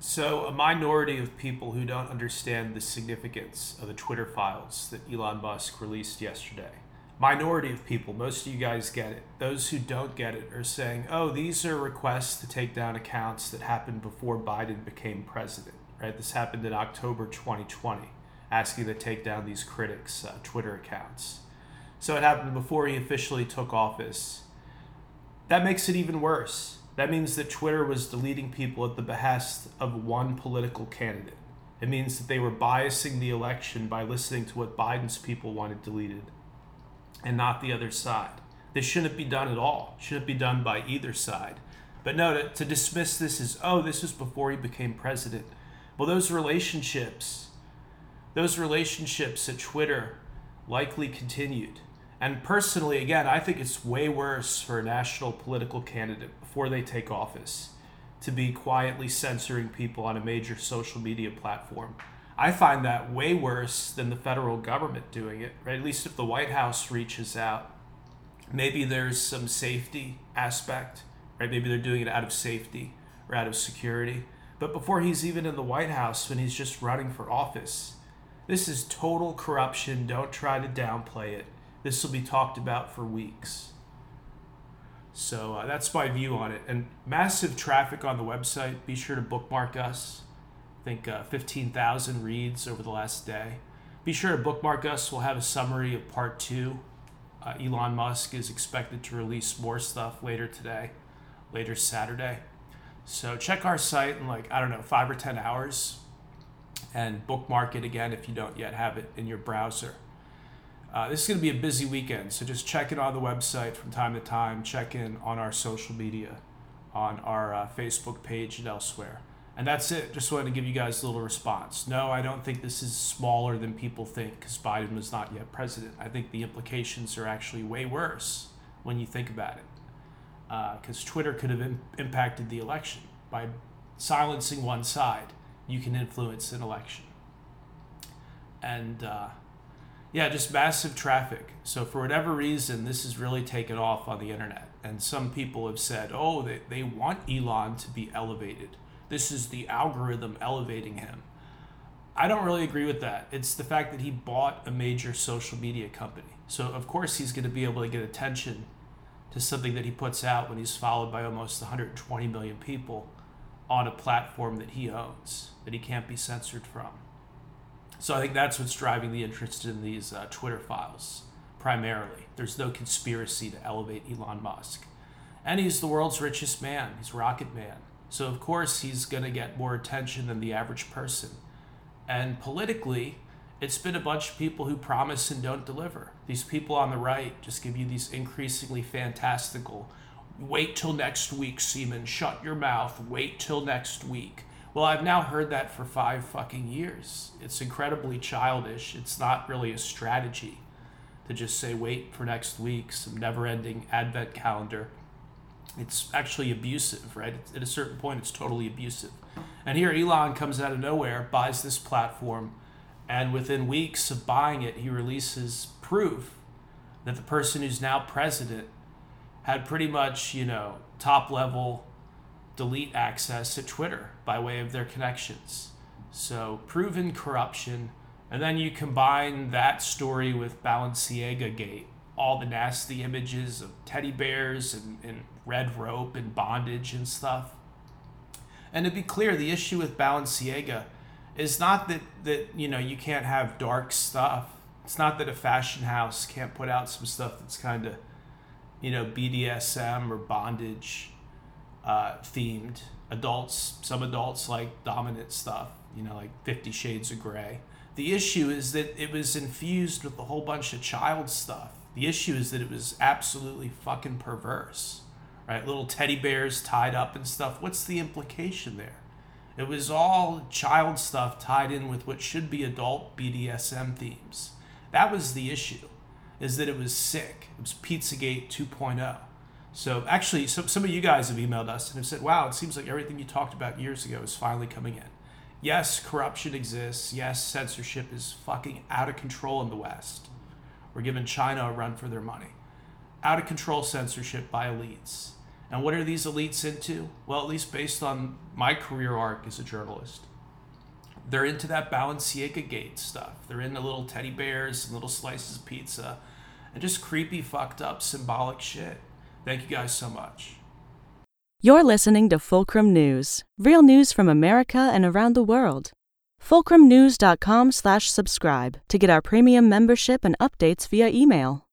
So, a minority of people who don't understand the significance of the Twitter files that Elon Musk released yesterday. Minority of people, most of you guys get it. Those who don't get it are saying, oh, these are requests to take down accounts that happened before Biden became president, right? This happened in October 2020, asking to take down these critics' uh, Twitter accounts. So, it happened before he officially took office. That makes it even worse that means that Twitter was deleting people at the behest of one political candidate. It means that they were biasing the election by listening to what Biden's people wanted deleted and not the other side. This shouldn't be done at all. shouldn't be done by either side. But no, to, to dismiss this as, oh, this was before he became president. Well, those relationships, those relationships at Twitter likely continued. And personally, again, I think it's way worse for a national political candidate before they take office to be quietly censoring people on a major social media platform. I find that way worse than the federal government doing it, right? At least if the White House reaches out, maybe there's some safety aspect, right? Maybe they're doing it out of safety or out of security. But before he's even in the White House, when he's just running for office, this is total corruption. Don't try to downplay it. This will be talked about for weeks. So uh, that's my view on it. And massive traffic on the website. Be sure to bookmark us. I think uh, 15,000 reads over the last day. Be sure to bookmark us. We'll have a summary of part two. Uh, Elon Musk is expected to release more stuff later today, later Saturday. So check our site in like, I don't know, five or 10 hours and bookmark it again if you don't yet have it in your browser. Uh, this is going to be a busy weekend, so just check it on the website from time to time. Check in on our social media, on our uh, Facebook page, and elsewhere. And that's it. Just wanted to give you guys a little response. No, I don't think this is smaller than people think because Biden was not yet president. I think the implications are actually way worse when you think about it. Because uh, Twitter could have Im- impacted the election. By silencing one side, you can influence an election. And uh, yeah, just massive traffic. So for whatever reason, this has really taken off on the internet. And some people have said, oh, they, they want Elon to be elevated. This is the algorithm elevating him. I don't really agree with that. It's the fact that he bought a major social media company. So of course he's going to be able to get attention to something that he puts out when he's followed by almost 120 million people on a platform that he owns, that he can't be censored from. So I think that's what's driving the interest in these uh, Twitter files primarily. There's no conspiracy to elevate Elon Musk. And he's the world's richest man. He's Rocket Man. So, of course, he's going to get more attention than the average person. And politically, it's been a bunch of people who promise and don't deliver. These people on the right just give you these increasingly fantastical wait till next week, Seaman, shut your mouth, wait till next week. Well, I've now heard that for five fucking years. It's incredibly childish. It's not really a strategy to just say, wait for next week, some never ending advent calendar. It's actually abusive, right? At a certain point, it's totally abusive. And here, Elon comes out of nowhere, buys this platform, and within weeks of buying it, he releases proof that the person who's now president had pretty much, you know, top level delete access to Twitter by way of their connections. So, proven corruption. And then you combine that story with Balenciaga Gate, all the nasty images of teddy bears and, and red rope and bondage and stuff. And to be clear, the issue with Balenciaga is not that, that you know you can't have dark stuff. It's not that a fashion house can't put out some stuff that's kind of, you know, BDSM or bondage uh, themed. Adults, some adults like dominant stuff, you know, like Fifty Shades of Grey. The issue is that it was infused with a whole bunch of child stuff. The issue is that it was absolutely fucking perverse, right? Little teddy bears tied up and stuff. What's the implication there? It was all child stuff tied in with what should be adult BDSM themes. That was the issue, is that it was sick. It was Pizzagate 2.0. So actually, some, some of you guys have emailed us and have said, wow, it seems like everything you talked about years ago is finally coming in. Yes, corruption exists. Yes, censorship is fucking out of control in the West. We're giving China a run for their money. Out of control censorship by elites. And what are these elites into? Well, at least based on my career arc as a journalist, they're into that Balenciaga Gate stuff. They're into little teddy bears and little slices of pizza and just creepy, fucked up, symbolic shit. Thank you guys so much. You're listening to Fulcrum News, real news from America and around the world. Fulcrumnews.com slash subscribe to get our premium membership and updates via email.